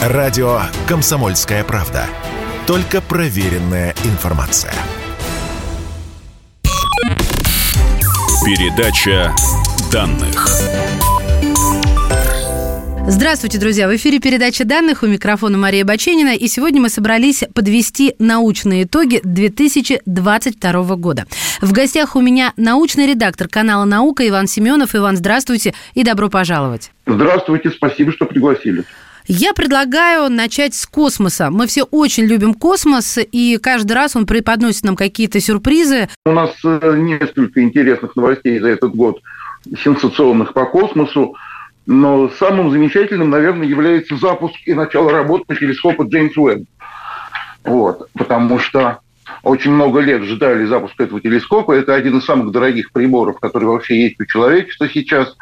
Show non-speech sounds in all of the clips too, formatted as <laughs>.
Радио «Комсомольская правда». Только проверенная информация. Передача данных. Здравствуйте, друзья! В эфире передача данных у микрофона Мария Баченина. И сегодня мы собрались подвести научные итоги 2022 года. В гостях у меня научный редактор канала «Наука» Иван Семенов. Иван, здравствуйте и добро пожаловать. Здравствуйте, спасибо, что пригласили. Я предлагаю начать с космоса. Мы все очень любим космос, и каждый раз он преподносит нам какие-то сюрпризы. У нас э, несколько интересных новостей за этот год, сенсационных по космосу. Но самым замечательным, наверное, является запуск и начало работы телескопа Джеймс Уэбб. Вот, потому что очень много лет ждали запуска этого телескопа. Это один из самых дорогих приборов, который вообще есть у человечества сейчас.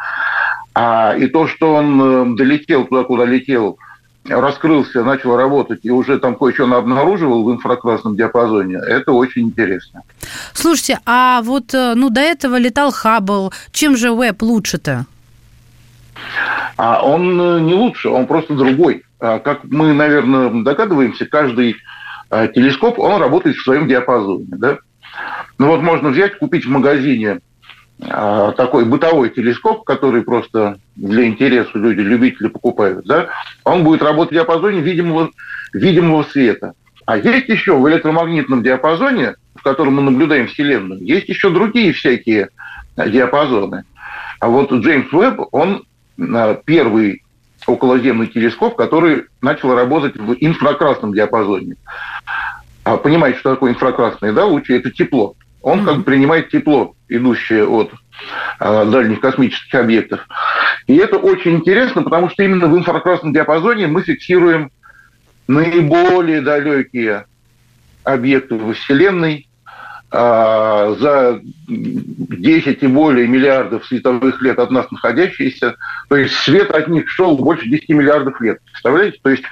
А, и то, что он э, долетел туда, куда летел, раскрылся, начал работать и уже там кое-что обнаруживал в инфракрасном диапазоне, это очень интересно. Слушайте, а вот э, ну, до этого летал Хаббл. Чем же Веб лучше-то? А он э, не лучше, он просто другой. А, как мы, наверное, догадываемся, каждый телескоп, он работает в своем диапазоне. Да? Ну вот можно взять, купить в магазине такой бытовой телескоп, который просто для интереса люди, любители покупают, да, он будет работать в диапазоне видимого, видимого света. А есть еще в электромагнитном диапазоне, в котором мы наблюдаем Вселенную, есть еще другие всякие диапазоны. А вот Джеймс Уэбб, он а, первый околоземный телескоп, который начал работать в инфракрасном диапазоне. А понимаете, что такое инфракрасное, да, лучи? Это тепло он как бы принимает тепло, идущее от а, дальних космических объектов. И это очень интересно, потому что именно в инфракрасном диапазоне мы фиксируем наиболее далекие объекты во Вселенной а, за 10 и более миллиардов световых лет от нас находящиеся. То есть свет от них шел больше 10 миллиардов лет. Представляете? То есть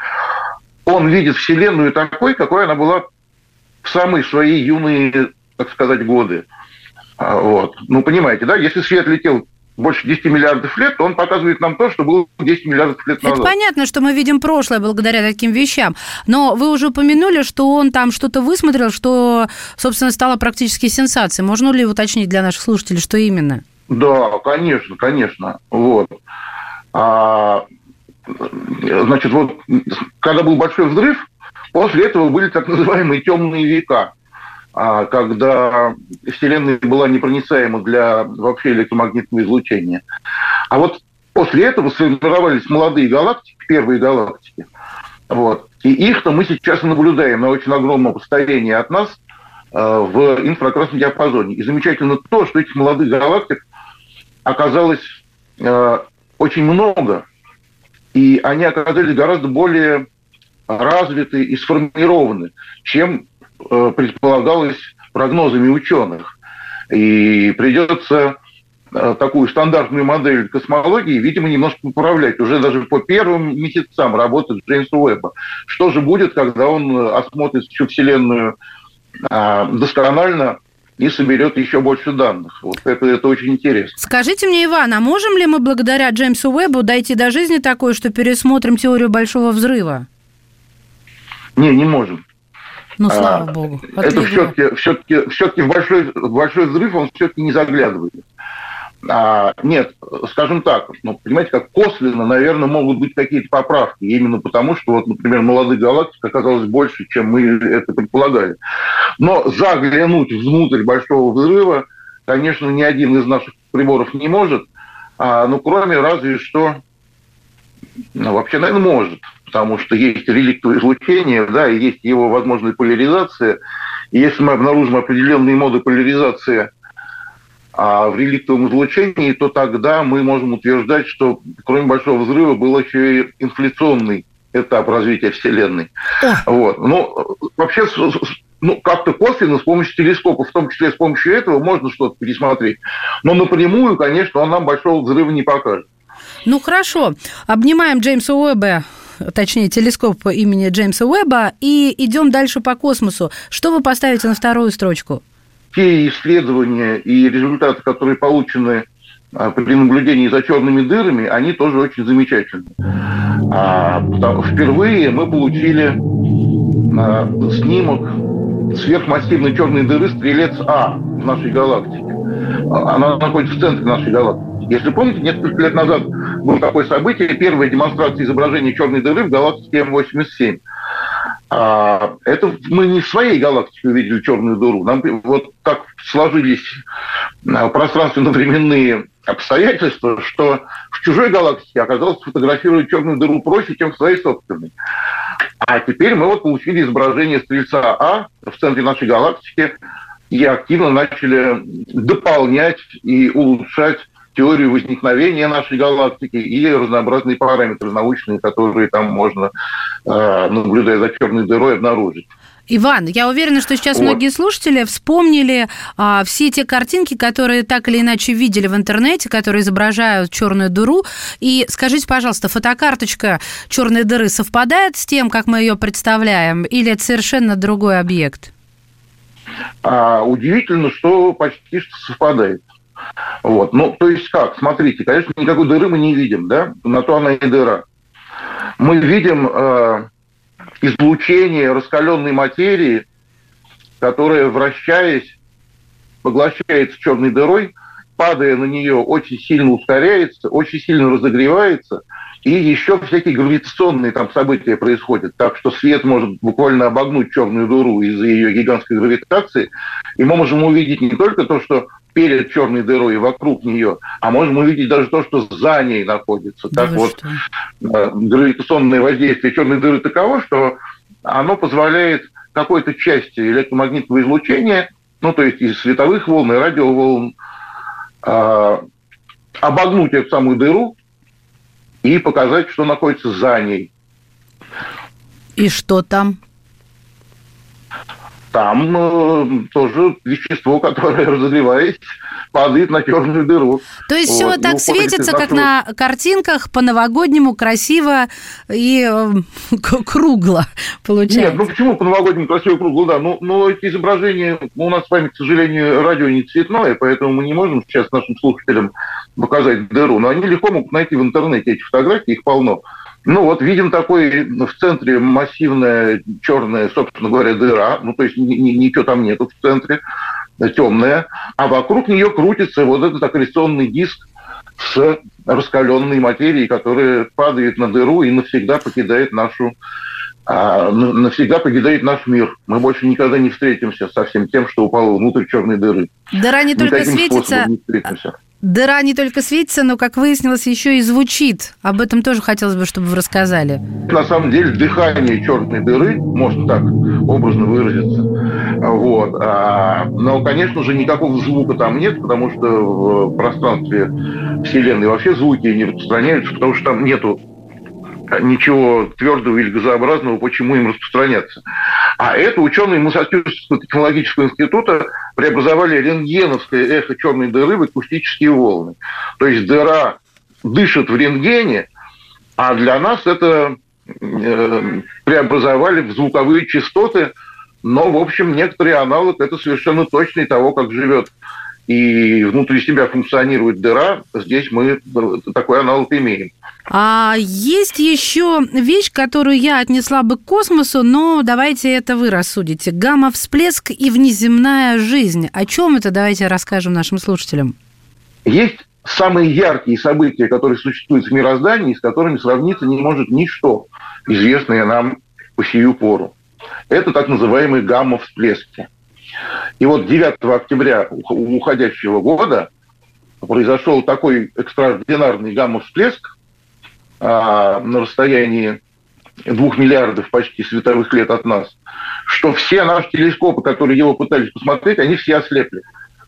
он видит Вселенную такой, какой она была в самые свои юные так сказать, годы. А, вот. Ну, понимаете, да, если свет летел больше 10 миллиардов лет, то он показывает нам то, что было 10 миллиардов лет назад. Это понятно, что мы видим прошлое благодаря таким вещам. Но вы уже упомянули, что он там что-то высмотрел, что, собственно, стало практически сенсацией. Можно ли уточнить для наших слушателей, что именно? Да, конечно, конечно. Вот. А, значит, вот когда был большой взрыв, после этого были так называемые темные века. А когда Вселенная была непроницаема для вообще электромагнитного излучения. А вот после этого сформировались молодые галактики, первые галактики. Вот. И их-то мы сейчас наблюдаем на очень огромном расстоянии от нас э, в инфракрасном диапазоне. И замечательно то, что этих молодых галактик оказалось э, очень много, и они оказались гораздо более развиты и сформированы, чем предполагалось прогнозами ученых. И придется э, такую стандартную модель космологии, видимо, немножко управлять уже даже по первым месяцам работы Джеймса Уэбба. Что же будет, когда он осмотрит всю Вселенную а, досконально и соберет еще больше данных. Вот это, это очень интересно. Скажите мне, Иван, а можем ли мы благодаря Джеймсу Уэббу дойти до жизни такой, что пересмотрим теорию Большого Взрыва? Не, не можем. Ну, слава а, богу. Это все-таки, все-таки, все-таки в большой, большой взрыв он все-таки не заглядывает. А, нет, скажем так, ну, понимаете, как косвенно, наверное, могут быть какие-то поправки, именно потому, что, вот, например, молодых галактик оказалось больше, чем мы это предполагали. Но заглянуть внутрь большого взрыва, конечно, ни один из наших приборов не может, а, ну, кроме разве что, ну, вообще, наверное, может потому что есть реликтовое излучение, да, и есть его возможная поляризация. И если мы обнаружим определенные моды поляризации а в реликтовом излучении, то тогда мы можем утверждать, что кроме Большого взрыва был еще и инфляционный этап развития Вселенной. Да. Вот. Ну, вообще, ну, как-то косвенно с помощью телескопа, в том числе с помощью этого, можно что-то пересмотреть. Но напрямую, конечно, он нам Большого взрыва не покажет. Ну, хорошо. Обнимаем Джеймса Уэбба точнее, телескоп имени Джеймса Уэбба, и идем дальше по космосу. Что вы поставите на вторую строчку? Те исследования и результаты, которые получены а, при наблюдении за черными дырами, они тоже очень замечательны. А, впервые мы получили а, снимок сверхмассивной черной дыры «Стрелец А» в нашей галактике. Она находится в центре нашей галактики. Если помните, несколько лет назад было такое событие, первая демонстрация изображения черной дыры в галактике М87. А, это мы не в своей галактике увидели черную дыру. Нам вот так сложились а, пространственно-временные обстоятельства, что в чужой галактике оказалось фотографировать черную дыру проще, чем в своей собственной. А теперь мы вот получили изображение стрельца А в центре нашей галактики и активно начали дополнять и улучшать теорию возникновения нашей галактики и разнообразные параметры научные, которые там можно, э, наблюдая за черной дырой, обнаружить. Иван, я уверена, что сейчас вот. многие слушатели вспомнили а, все те картинки, которые так или иначе видели в интернете, которые изображают черную дыру. И скажите, пожалуйста, фотокарточка черной дыры совпадает с тем, как мы ее представляем, или это совершенно другой объект? А, удивительно, что почти что совпадает. Вот. Ну, то есть как? Смотрите, конечно, никакой дыры мы не видим, да? На то она и дыра. Мы видим э, излучение раскаленной материи, которая, вращаясь, поглощается черной дырой, падая на нее, очень сильно ускоряется, очень сильно разогревается, и еще всякие гравитационные там события происходят. Так что свет может буквально обогнуть черную дыру из-за ее гигантской гравитации. И мы можем увидеть не только то, что перед черной дырой и вокруг нее, а можем увидеть даже то, что за ней находится. Да так вот, что? Э, гравитационное воздействие черной дыры таково, что оно позволяет какой-то части электромагнитного излучения, ну, то есть из световых волн и радиоволн, э, обогнуть эту самую дыру и показать, что находится за ней. И что там? Там э, тоже вещество, которое, <laughs> разогреваясь, падает на черную дыру. То есть вот, все так светится, как на картинках, по-новогоднему красиво и э, <laughs> кругло получается. Нет, ну почему по-новогоднему красиво и кругло, да. Ну, но эти изображения, у нас с вами, к сожалению, радио не цветное, поэтому мы не можем сейчас нашим слушателям показать дыру. Но они легко могут найти в интернете эти фотографии, их полно. Ну вот видим такой в центре массивная черная, собственно говоря, дыра, ну то есть ничего там нету в центре, темная, а вокруг нее крутится вот этот аккреционный диск с раскаленной материей, которая падает на дыру и навсегда покидает нашу а, навсегда покидает наш мир. Мы больше никогда не встретимся со всем тем, что упало внутрь черной дыры. Дыра не только светится, не Дыра не только светится, но, как выяснилось, еще и звучит. Об этом тоже хотелось бы, чтобы вы рассказали. На самом деле, дыхание черной дыры, можно так образно выразиться, вот. А, но, конечно же, никакого звука там нет, потому что в пространстве Вселенной вообще звуки не распространяются, потому что там нету ничего твердого или газообразного, почему им распространяться. А это ученые Массачусетского технологического института преобразовали рентгеновское эхо черной дыры в акустические волны. То есть дыра дышит в рентгене, а для нас это э, преобразовали в звуковые частоты, но, в общем, некоторый аналог это совершенно точный того, как живет и внутри себя функционирует дыра, здесь мы такой аналог имеем. А есть еще вещь, которую я отнесла бы к космосу, но давайте это вы рассудите. Гамма-всплеск и внеземная жизнь. О чем это? Давайте расскажем нашим слушателям. Есть самые яркие события, которые существуют в мироздании, с которыми сравниться не может ничто, известное нам по сию пору. Это так называемые гамма-всплески. И вот 9 октября уходящего года произошел такой экстраординарный гамма-всплеск а, на расстоянии двух миллиардов почти световых лет от нас, что все наши телескопы, которые его пытались посмотреть, они все ослепли.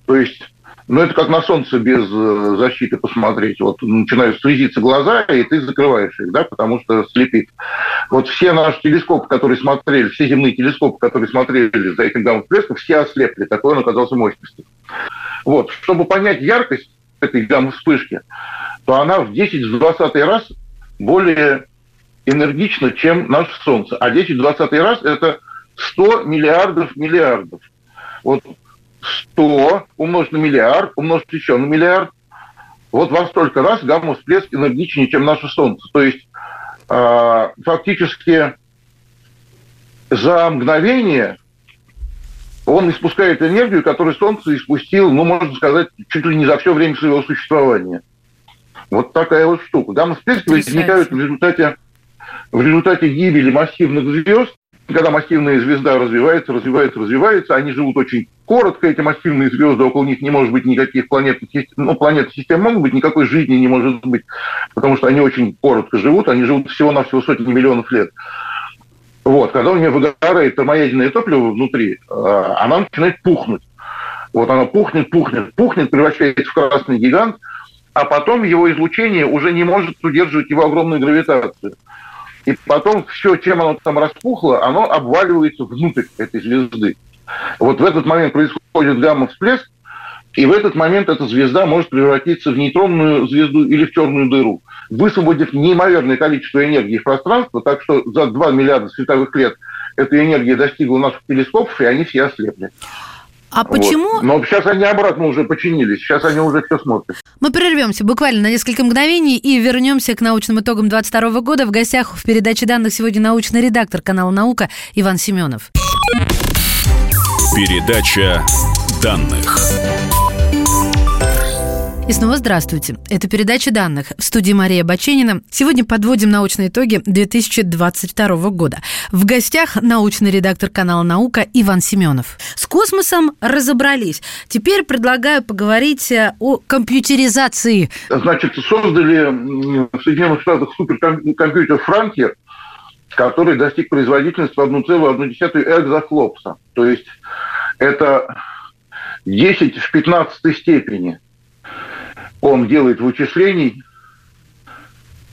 То есть ну, это как на солнце без э, защиты посмотреть. Вот начинают слезиться глаза, и ты закрываешь их, да, потому что слепит. Вот все наши телескопы, которые смотрели, все земные телескопы, которые смотрели за этим гамма-всплеском, все ослепли. Такой он оказался мощностью. Вот. Чтобы понять яркость этой гамма-вспышки, то она в 10-20 раз более энергична, чем наше Солнце. А 10-20 раз – это 100 миллиардов миллиардов. Вот 100 умножить на миллиард, умножить еще на миллиард, вот во столько раз гамма-всплеск энергичнее, чем наше Солнце. То есть э, фактически за мгновение он испускает энергию, которую Солнце испустил, ну, можно сказать, чуть ли не за все время своего существования. Вот такая вот штука. Гамма-всплески возникают в результате, в результате гибели массивных звезд, когда массивная звезда развивается, развивается, развивается, они живут очень коротко, эти массивные звезды, около них не может быть никаких систем, ну, планет систем могут быть, никакой жизни не может быть, потому что они очень коротко живут, они живут всего-навсего сотни миллионов лет. Вот, когда у нее выгорает термоядерное топливо внутри, а, она начинает пухнуть. Вот она пухнет, пухнет, пухнет, превращается в красный гигант, а потом его излучение уже не может удерживать его огромную гравитацию. И потом все, чем оно там распухло, оно обваливается внутрь этой звезды. Вот в этот момент происходит гамма-всплеск, и в этот момент эта звезда может превратиться в нейтронную звезду или в черную дыру, высвободив неимоверное количество энергии в пространство, так что за 2 миллиарда световых лет эта энергия достигла наших телескопов, и они все ослепли. А почему? Вот. Но сейчас они обратно уже починились, сейчас они уже все смотрят. Мы прервемся буквально на несколько мгновений и вернемся к научным итогам 2022 года. В гостях в передаче данных сегодня научный редактор канала «Наука» Иван Семенов. Передача данных. И снова здравствуйте. Это передача данных. В студии Мария Баченина. Сегодня подводим научные итоги 2022 года. В гостях научный редактор канала «Наука» Иван Семенов. С космосом разобрались. Теперь предлагаю поговорить э, о компьютеризации. Значит, создали в Соединенных Штатах суперкомпьютер «Франкер», который достиг производительности в 1,1 экзофлопса. То есть это 10 в 15 степени он делает вычислений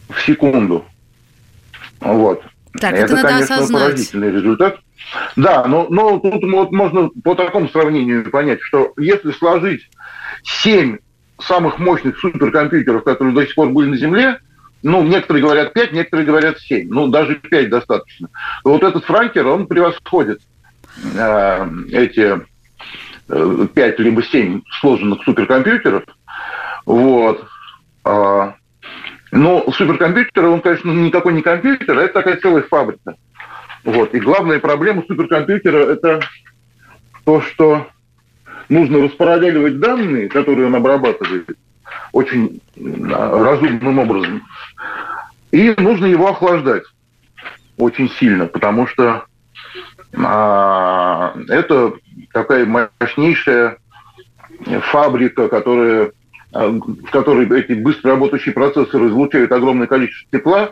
в секунду. Вот. Так, это, это надо конечно, осознать. поразительный результат. Да, но, но тут вот можно по такому сравнению понять, что если сложить 7 самых мощных суперкомпьютеров, которые до сих пор были на Земле, ну, некоторые говорят 5, некоторые говорят 7, ну, даже 5 достаточно. Вот этот франкер, он превосходит э, эти э, 5 либо 7 сложенных суперкомпьютеров, вот. А, но суперкомпьютер, он, конечно, никакой не компьютер, а это такая целая фабрика. Вот. И главная проблема суперкомпьютера – это то, что нужно распараллеливать данные, которые он обрабатывает, очень разумным образом. И нужно его охлаждать очень сильно, потому что а, это такая мощнейшая фабрика, которая в которой эти быстро работающие процессоры излучают огромное количество тепла,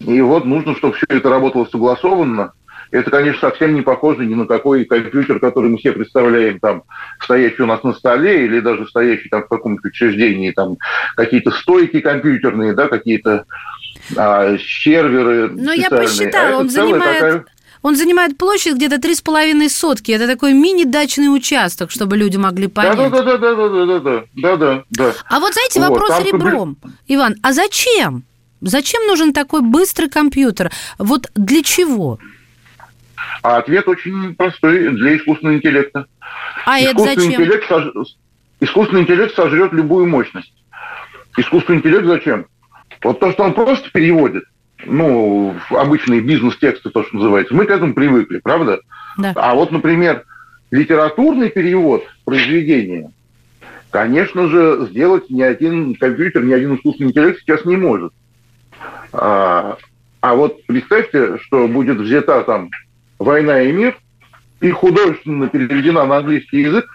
и вот нужно, чтобы все это работало согласованно. Это, конечно, совсем не похоже ни на какой компьютер, который мы себе представляем, там, стоящий у нас на столе или даже стоящий там в каком-то учреждении, там, какие-то стойки компьютерные, да, какие-то а, серверы. Но я посчитала, а он занимает такая... Он занимает площадь где-то три с половиной сотки. Это такой мини-дачный участок, чтобы люди могли понять. Да, да, да, да, да, да, да, да, да, да. А вот знаете, вопрос вот, ребром. Иван, а зачем? Зачем нужен такой быстрый компьютер? Вот для чего? А ответ очень простой для искусственного интеллекта. А искусственный это зачем? Интеллект сож... Искусственный интеллект сожрет любую мощность. Искусственный интеллект зачем? Вот то, что он просто переводит – ну, обычные бизнес-тексты, то, что называется, мы к этому привыкли, правда? Да. А вот, например, литературный перевод произведения, конечно же, сделать ни один компьютер, ни один искусственный интеллект сейчас не может. А, а вот представьте, что будет взята там «Война и мир» и художественно переведена на английский язык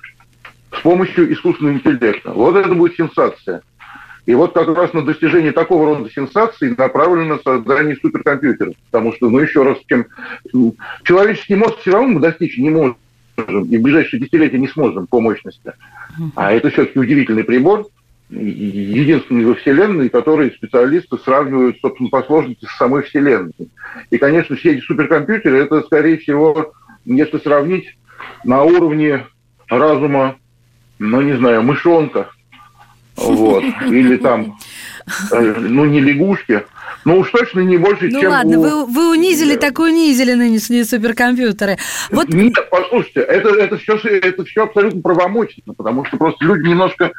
с помощью искусственного интеллекта. Вот это будет сенсация. И вот как раз на достижение такого рода сенсаций направлено создание суперкомпьютеров. Потому что, ну, еще раз, чем человеческий мозг все равно мы достичь не можем, и в ближайшие десятилетия не сможем по мощности. А это все-таки удивительный прибор, единственный во Вселенной, который специалисты сравнивают, собственно, по сложности с самой Вселенной. И, конечно, все эти суперкомпьютеры, это, скорее всего, если сравнить на уровне разума, ну, не знаю, мышонка, вот, <laughs> или там, э, ну, не лягушки, ну уж точно не больше, ну, чем ладно, у... вы, вы унизили, так унизили нынешние суперкомпьютеры. Вот... Нет, послушайте, это, это, все, это все абсолютно правомочно, потому что просто люди немножко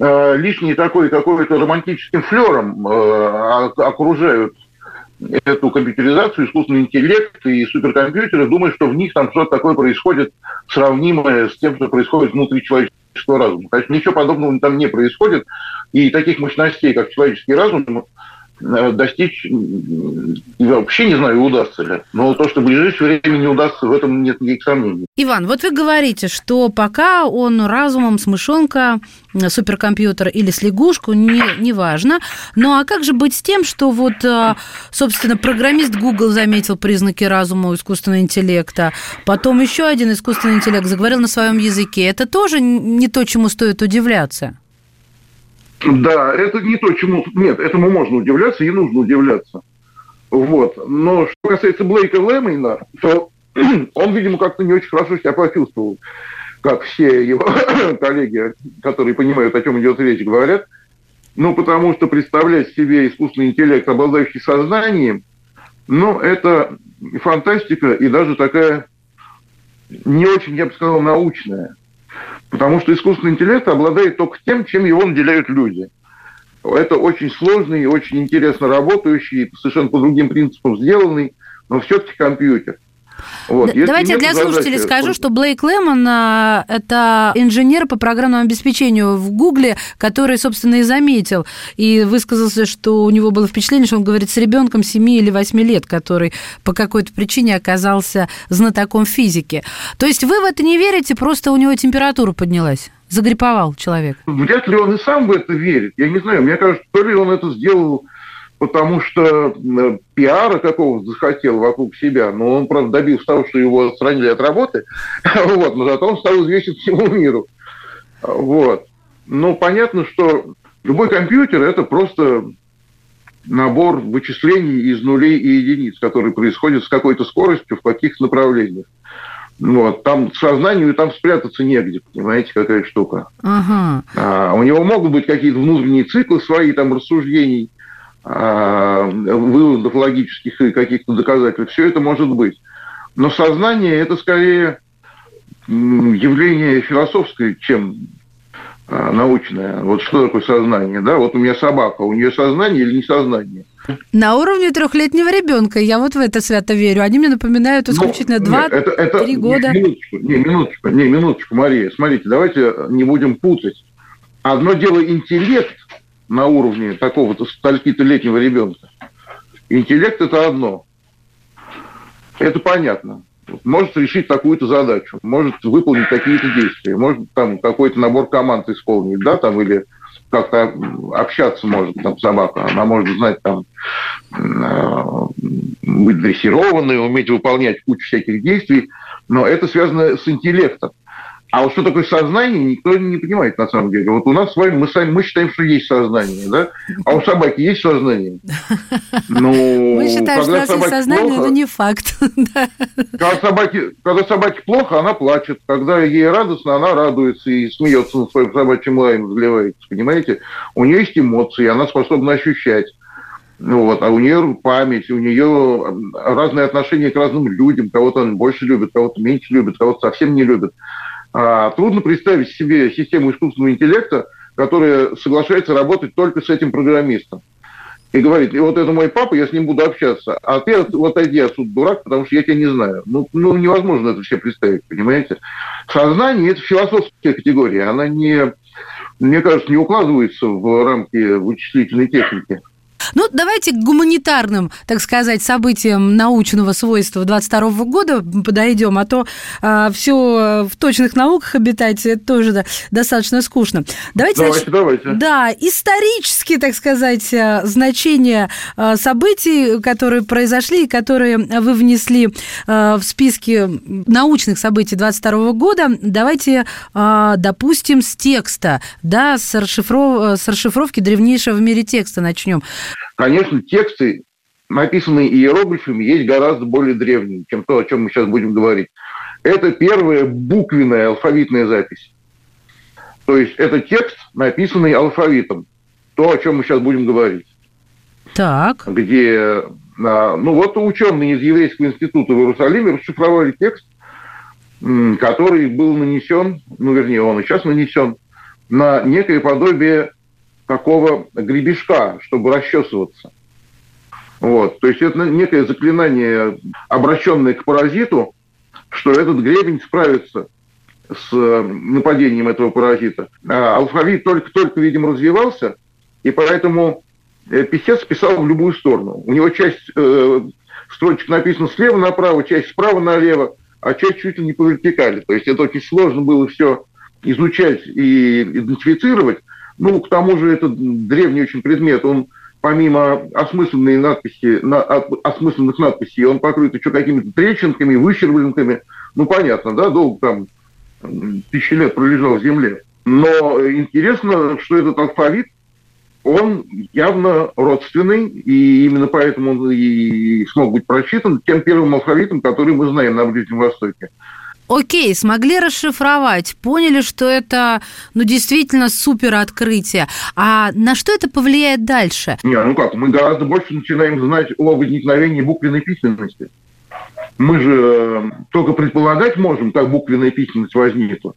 э, лишний такой какой-то романтическим флером э, окружают эту компьютеризацию, искусственный интеллект и суперкомпьютеры, думают, что в них там что-то такое происходит, сравнимое с тем, что происходит внутри человеческого разума. Конечно, ничего подобного там не происходит, и таких мощностей, как человеческий разум, достичь я вообще не знаю, удастся ли. Но то, что в ближайшее время не удастся, в этом нет никаких сомнений. Иван, вот вы говорите, что пока он разумом с мышонка, суперкомпьютер или с лягушку, не, не важно. Ну а как же быть с тем, что вот, э, собственно, программист Google заметил признаки разума у искусственного интеллекта, потом еще один искусственный интеллект заговорил на своем языке. Это тоже не то, чему стоит удивляться. Да, это не то, чему... Нет, этому можно удивляться и нужно удивляться. Вот. Но что касается Блейка Лэмейна, то <clears throat> он, видимо, как-то не очень хорошо себя почувствовал, как все его <clears throat> коллеги, которые понимают, о чем идет речь, говорят. Ну, потому что представлять себе искусственный интеллект, обладающий сознанием, ну, это фантастика и даже такая не очень, я бы сказал, научная. Потому что искусственный интеллект обладает только тем, чем его наделяют люди. Это очень сложный и очень интересно работающий, совершенно по другим принципам сделанный, но все-таки компьютер. Вот. Давайте для слушателей скажу, что Блейк Лемон – это инженер по программному обеспечению в Гугле, который, собственно, и заметил, и высказался, что у него было впечатление, что он говорит с ребенком 7 или 8 лет, который по какой-то причине оказался знатоком физики. То есть вы в это не верите, просто у него температура поднялась? Загриповал человек? Вряд ли он и сам в это верит. Я не знаю, мне кажется, то ли он это сделал потому что пиара какого-то захотел вокруг себя, но он, правда, добился того, что его отстранили от работы, <laughs> вот, но зато он стал известен всему миру. Вот. Ну, понятно, что любой компьютер – это просто набор вычислений из нулей и единиц, которые происходят с какой-то скоростью в каких-то направлениях. Вот, там сознанию там спрятаться негде, понимаете, какая штука. Ага. А, у него могут быть какие-то внутренние циклы свои там рассуждений, выводов логических и каких-то доказательств. Все это может быть. Но сознание – это скорее явление философское, чем а, научное. Вот что такое сознание? Да? Вот у меня собака, у нее сознание или не сознание? На уровне трехлетнего ребенка. Я вот в это свято верю. Они мне напоминают ну, исключительно два-три года. Минуточку, не, минуточку, не, минуточку, Мария. Смотрите, давайте не будем путать. Одно дело интеллект, на уровне такого-то стальки-то летнего ребенка. Интеллект – это одно. Это понятно. Может решить такую-то задачу, может выполнить какие-то действия, может там какой-то набор команд исполнить, да, там, или как-то общаться может там собака, она может знать там быть дрессированной, уметь выполнять кучу всяких действий, но это связано с интеллектом. А вот что такое сознание, никто не понимает на самом деле. Вот у нас с вами, мы, сами, мы считаем, что есть сознание, да? А у собаки есть сознание? <laughs> Ну, мы считаем, что у нас есть сознание, плохо, но не факт. <laughs> Когда собаке, когда собаке плохо, она плачет. Когда ей радостно, она радуется и смеется над своим собачьим лаем, взливается, понимаете? У нее есть эмоции, она способна ощущать. Ну, вот, а у нее память, у нее разные отношения к разным людям. Кого-то он больше любит, кого-то меньше любит, кого-то совсем не любит. А, трудно представить себе систему искусственного интеллекта, которая соглашается работать только с этим программистом. И говорит, и вот это мой папа, я с ним буду общаться, а ты вот отойди отсюда, дурак, потому что я тебя не знаю. Ну, ну невозможно это все представить, понимаете? Сознание – это философская категория, она не, мне кажется, не укладывается в рамки вычислительной техники. Ну, давайте к гуманитарным, так сказать, событиям научного свойства 22 года подойдем, а то а, все в точных науках обитать это тоже да, достаточно скучно. Давайте, давайте, давайте. Да, исторические, так сказать, э, значения э, событий, которые произошли и которые вы внесли э, в списки научных событий 22 года, давайте, допустим, с текста, да, с, расшифров... с расшифровки древнейшего в мире текста начнем. Конечно, тексты, написанные иероглифами, есть гораздо более древние, чем то, о чем мы сейчас будем говорить. Это первая буквенная алфавитная запись. То есть это текст, написанный алфавитом. То, о чем мы сейчас будем говорить. Так. Где, а, ну вот ученые из Еврейского института в Иерусалиме расшифровали текст, который был нанесен, ну вернее, он и сейчас нанесен на некое подобие такого гребешка, чтобы расчесываться. Вот. То есть это некое заклинание, обращенное к паразиту, что этот гребень справится с э, нападением этого паразита. А алфавит только-только, видимо, развивался, и поэтому э, писец писал в любую сторону. У него часть э, строчек написана слева направо, часть справа налево, а часть чуть ли не по вертикали. То есть это очень сложно было все изучать и идентифицировать. Ну, к тому же это древний очень предмет, он помимо осмысленной надписи, на, осмысленных надписей, он покрыт еще какими-то трещинками, выщербленками. Ну, понятно, да, долго там тысячи лет пролежал в земле. Но интересно, что этот алфавит, он явно родственный, и именно поэтому он и смог быть прочитан тем первым алфавитом, который мы знаем на Ближнем Востоке. Окей, смогли расшифровать, поняли, что это, ну, действительно супер открытие. А на что это повлияет дальше? Не, ну как, мы гораздо больше начинаем знать о возникновении буквенной письменности. Мы же э, только предполагать можем, как буквенная письменность возникла.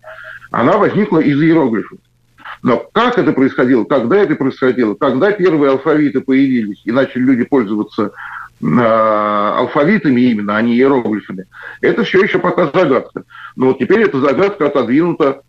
Она возникла из иероглифов. Но как это происходило, когда это происходило, когда первые алфавиты появились и начали люди пользоваться алфавитами именно, а не иероглифами, это все еще пока загадка. Но вот теперь эта загадка отодвинута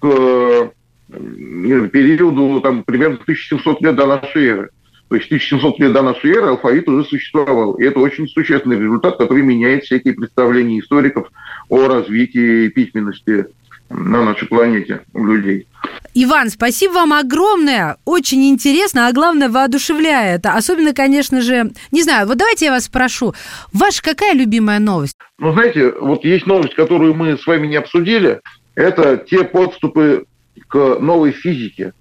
к э, периоду там, примерно 1700 лет до нашей эры. То есть 1700 лет до нашей эры алфавит уже существовал. И это очень существенный результат, который меняет всякие представления историков о развитии письменности на нашей планете у людей. Иван, спасибо вам огромное. Очень интересно, а главное, воодушевляет. Особенно, конечно же, не знаю, вот давайте я вас спрошу. Ваша какая любимая новость? Ну, знаете, вот есть новость, которую мы с вами не обсудили. Это те подступы к новой физике,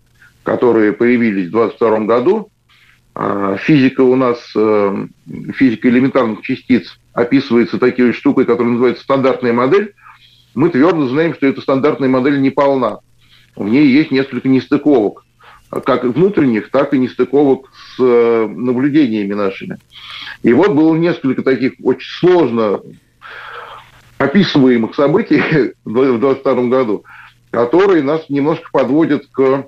которые появились в 2022 году. А, физика у нас, э, физика элементарных частиц описывается такой штукой, которая называется стандартная модель. Мы твердо знаем, что эта стандартная модель не полна в ней есть несколько нестыковок, как внутренних, так и нестыковок с э, наблюдениями нашими. И вот было несколько таких очень сложно описываемых событий <laughs> в 2022 году, которые нас немножко подводят к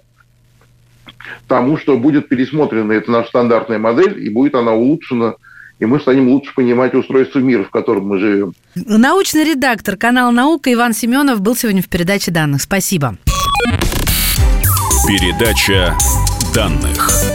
тому, что будет пересмотрена эта наша стандартная модель, и будет она улучшена и мы станем лучше понимать устройство мира, в котором мы живем. Научный редактор канала «Наука» Иван Семенов был сегодня в передаче данных. Спасибо. Передача данных.